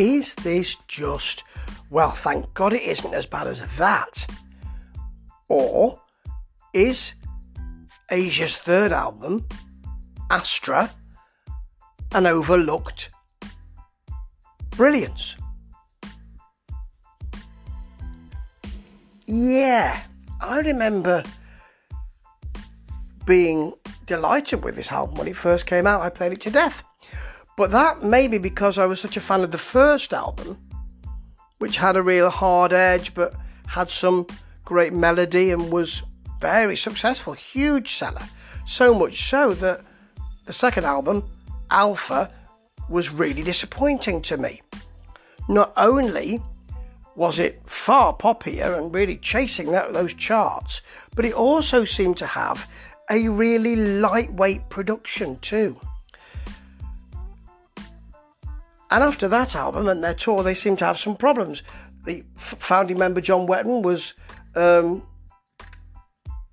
is this just, well, thank God it isn't as bad as that? Or is Asia's third album, Astra, an overlooked brilliance? Yeah, I remember being delighted with this album when it first came out. I played it to death. But that may be because I was such a fan of the first album, which had a real hard edge but had some great melody and was very successful, huge seller. So much so that the second album, Alpha, was really disappointing to me. Not only was it far poppier and really chasing that, those charts, but it also seemed to have a really lightweight production too. And after that album and their tour, they seemed to have some problems. The f- founding member John Wetton was, um,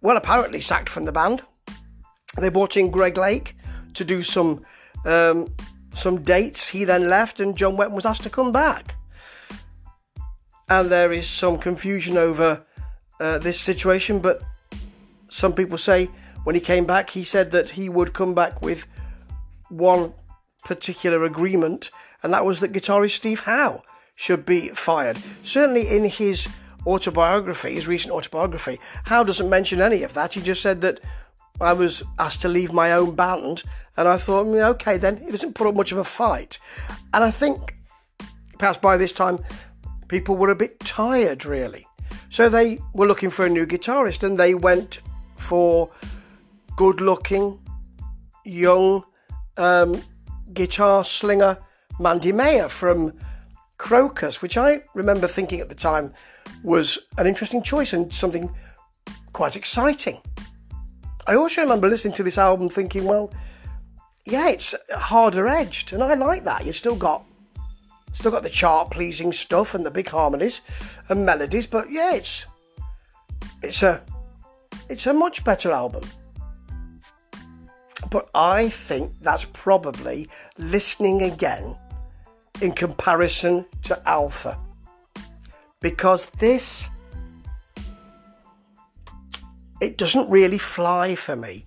well, apparently sacked from the band. They brought in Greg Lake to do some um, some dates. He then left, and John Wetton was asked to come back. And there is some confusion over uh, this situation, but some people say when he came back, he said that he would come back with one particular agreement, and that was that guitarist Steve Howe should be fired. Certainly in his autobiography, his recent autobiography, Howe doesn't mention any of that. He just said that I was asked to leave my own band, and I thought, mm, okay, then he doesn't put up much of a fight. And I think perhaps by this time, people were a bit tired, really. So they were looking for a new guitarist, and they went for good looking, young um, guitar slinger Mandy Meyer from Krokus, which I remember thinking at the time was an interesting choice and something quite exciting. I also remember listening to this album thinking, well, yeah, it's harder edged, and I like that. You've still got still got the chart pleasing stuff and the big harmonies and melodies, but yeah, it's it's a it's a much better album. But I think that's probably listening again in comparison to Alpha. Because this, it doesn't really fly for me.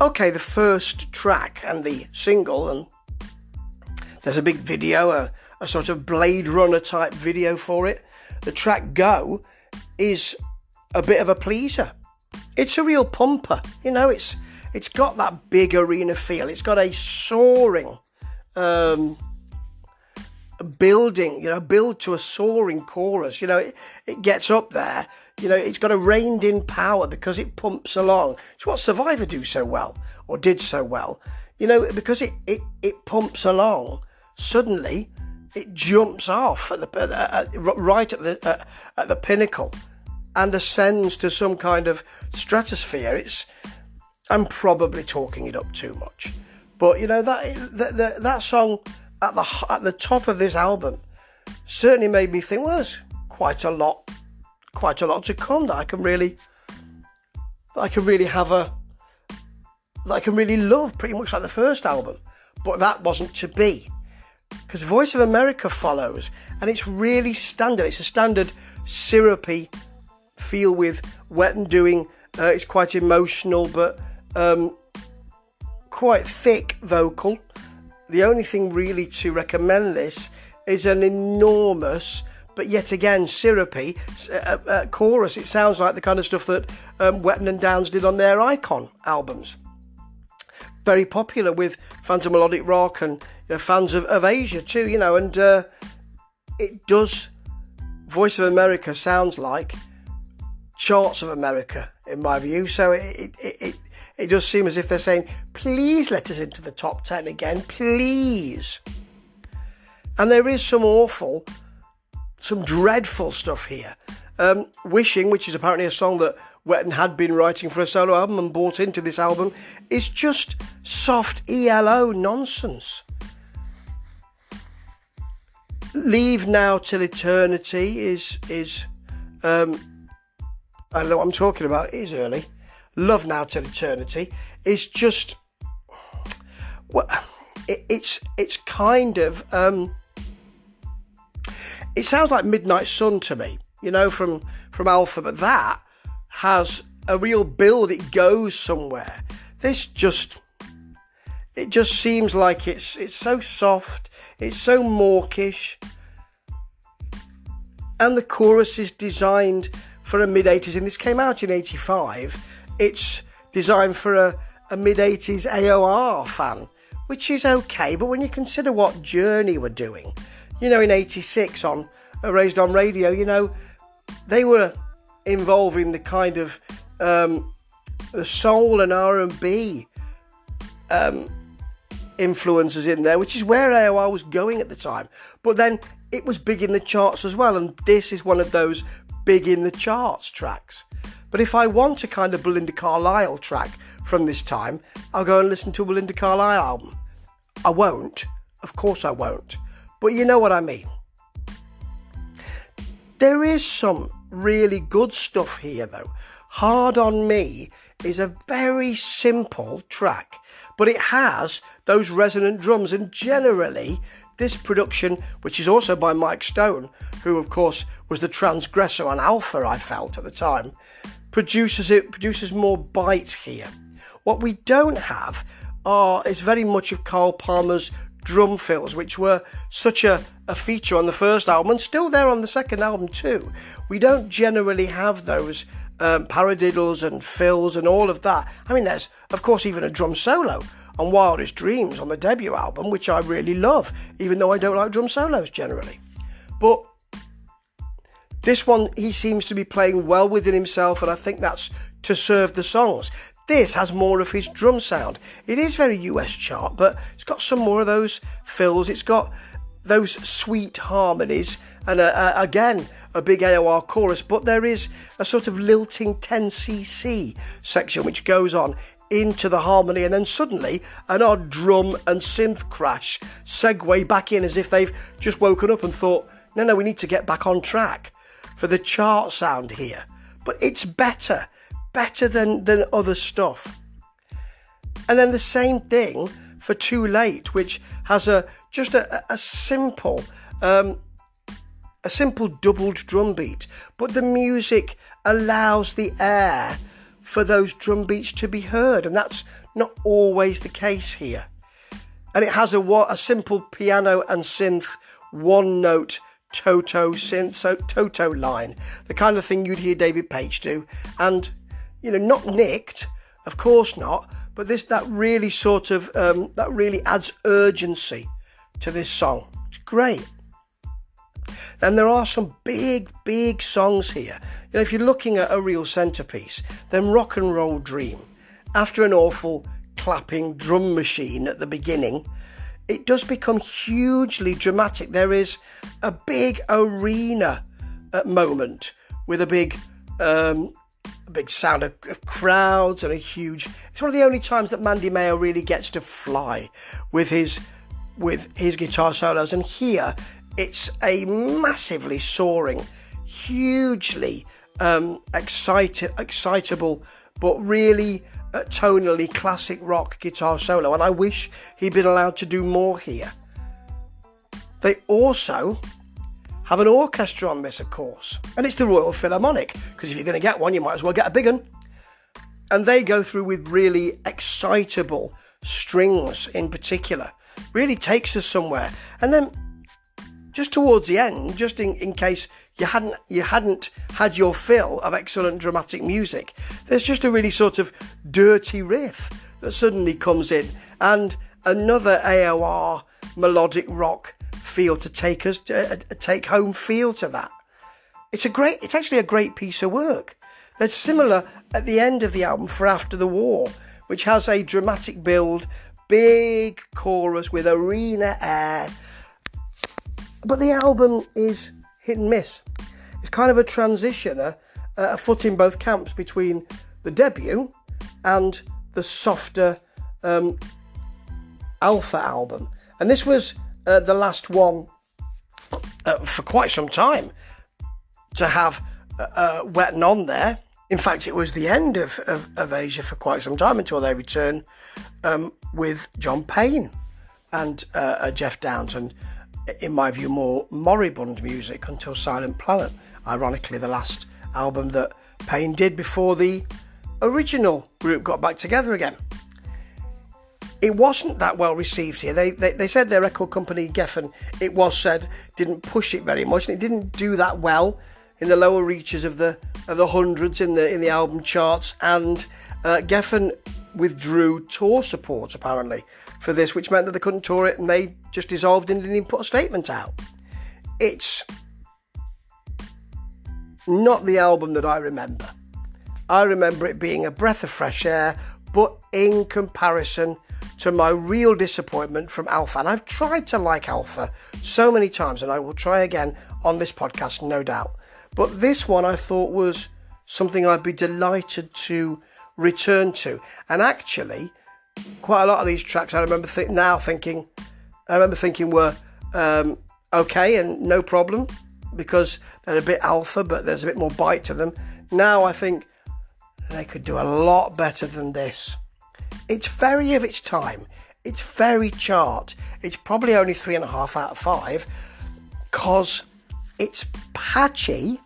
Okay, the first track and the single, and there's a big video, a, a sort of Blade Runner type video for it. The track Go is a bit of a pleaser it's a real pumper. You know, it's it's got that big arena feel. It's got a soaring um, building, you know, build to a soaring chorus. You know, it, it gets up there. You know, it's got a reined in power because it pumps along. It's what Survivor do so well, or did so well. You know, because it, it, it pumps along, suddenly it jumps off at the uh, right at the uh, at the pinnacle and ascends to some kind of stratosphere. It's I'm probably talking it up too much, but you know that that, that song at the at the top of this album certainly made me think. Well, there's quite a lot, quite a lot to come that I can really, I can really have a, that I can really love, pretty much like the first album. But that wasn't to be, because Voice of America follows, and it's really standard. It's a standard syrupy feel with Wetton doing uh, it's quite emotional, but um, quite thick vocal. The only thing really to recommend this is an enormous, but yet again syrupy uh, uh, chorus. It sounds like the kind of stuff that um, Wetton and Downes did on their Icon albums. Very popular with fans of melodic rock and you know, fans of, of Asia too, you know, and uh, it does. Voice of America sounds like charts of America, in my view. So it, it, it, it does seem as if they're saying, please let us into the top 10 again, please. And there is some awful, some dreadful stuff here. Um, Wishing, which is apparently a song that Wetton had been writing for a solo album and brought into this album, is just soft ELO nonsense. Leave Now Till Eternity is is um, I don't know what I'm talking about. It is early. Love Now Till Eternity is just. Well, it, it's it's kind of um, it sounds like Midnight Sun to me, you know, from from Alpha, but that has a real build. It goes somewhere. This just it just seems like it's it's so soft, it's so mawkish, and the chorus is designed for a mid 80s, and this came out in 85. It's designed for a, a mid 80s AOR fan, which is okay, but when you consider what Journey were doing, you know, in 86 on Raised on Radio, you know, they were involving the kind of um, the soul and R&B um, influences in there, which is where AOR was going at the time. But then it was big in the charts as well, and this is one of those big in the charts tracks. But if I want a kind of Belinda Carlisle track from this time, I'll go and listen to a Belinda Carlisle album. I won't, of course I won't, but you know what I mean. There is some really good stuff here though. Hard on Me is a very simple track, but it has those resonant drums, and generally, this production, which is also by Mike Stone, who of course was the transgressor on Alpha, I felt at the time, produces it produces more bite here. What we don't have are is very much of Carl Palmer's drum fills, which were such a, a feature on the first album and still there on the second album too. We don't generally have those um, paradiddles and fills and all of that. I mean, there's of course even a drum solo on Wildest Dreams on the debut album, which I really love, even though I don't like drum solos generally. But this one, he seems to be playing well within himself, and I think that's to serve the songs. This has more of his drum sound. It is very US chart, but it's got some more of those fills. It's got those sweet harmonies, and a, a, again, a big AOR chorus, but there is a sort of lilting 10cc section which goes on into the harmony, and then suddenly an odd drum and synth crash segue back in as if they've just woken up and thought, no, no, we need to get back on track for the chart sound here. But it's better, better than, than other stuff. And then the same thing for Too Late, which has a just a, a simple um, a simple doubled drum beat, but the music allows the air for those drum beats to be heard, and that's not always the case here. And it has a, what a simple piano and synth one note Toto synth so, Toto line, the kind of thing you'd hear David Paich do, and you know, not nicked, of course not, but this that really sort of um, that really adds urgency to this song. It's great. And there are some big, big songs here. You know, if you're looking at a real centerpiece, then Rock and Roll Dream, after an awful clapping drum machine at the beginning, it does become hugely dramatic. There is a big arena moment with a big, um, a big sound of, of, crowds and a huge. It's one of the only times that Mandy Meyer really gets to fly with his with his guitar solos, and here it's a massively soaring, hugely um, excite- excitable, but really uh, tonally classic rock guitar solo. And I wish he'd been allowed to do more here. They also have an orchestra on this, of course, and it's the Royal Philharmonic, because if you're going to get one, you might as well get a big one. And they go through with really excitable strings in particular. Really takes us somewhere. And then just towards the end, just in, in case you hadn't you hadn't had your fill of excellent dramatic music, there's just a really sort of dirty riff that suddenly comes in, and another AOR melodic rock feel to take us to, a, a take home feel to that. It's a great. It's actually a great piece of work. There's similar at the end of the album for After the War, which has a dramatic build, big chorus with arena air but the album is hit and miss. It's kind of a transition, a, a foot in both camps between the debut and the softer um, Alpha album. And this was uh, the last one uh, for quite some time to have uh, uh, Wetton on there. In fact, it was the end of, of, of Asia for quite some time until they return um, with John Payne and uh, uh, Geoff Downes, and in my view, more moribund music until Silent Planet. Ironically, the last album that Payne did before the original group got back together again. It wasn't that well received here. They, they, they said their record company, Geffen, it was said, didn't push it very much and it didn't do that well in the lower reaches of the of the hundreds in the in the album charts. And uh, Geffen withdrew tour support apparently for this, which meant that they couldn't tour it and they just dissolved and didn't even put a statement out. It's not the album that I remember. I remember it being a breath of fresh air, but in comparison to my real disappointment from Alpha, and I've tried to like Alpha so many times, and I will try again on this podcast, no doubt. But this one I thought was something I'd be delighted to return to. And actually, quite a lot of these tracks I remember th- now thinking, I remember thinking were um, okay and no problem because they're a bit alpha, but there's a bit more bite to them. Now I think they could do a lot better than this. It's very of its time. It's very chart. It's probably only three and a half out of five because it's patchy.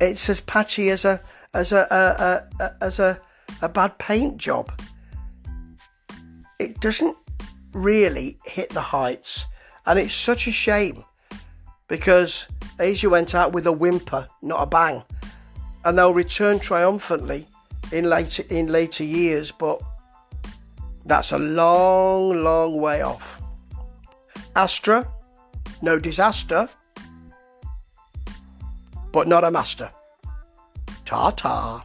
It's as patchy as a as a, a, a, a as a, a bad paint job. It doesn't really hit the heights, and it's such a shame because Asia went out with a whimper, not a bang, and they'll return triumphantly in later in later years, but that's a long, long way off. Astra, no disaster, but not a master. Ta ta.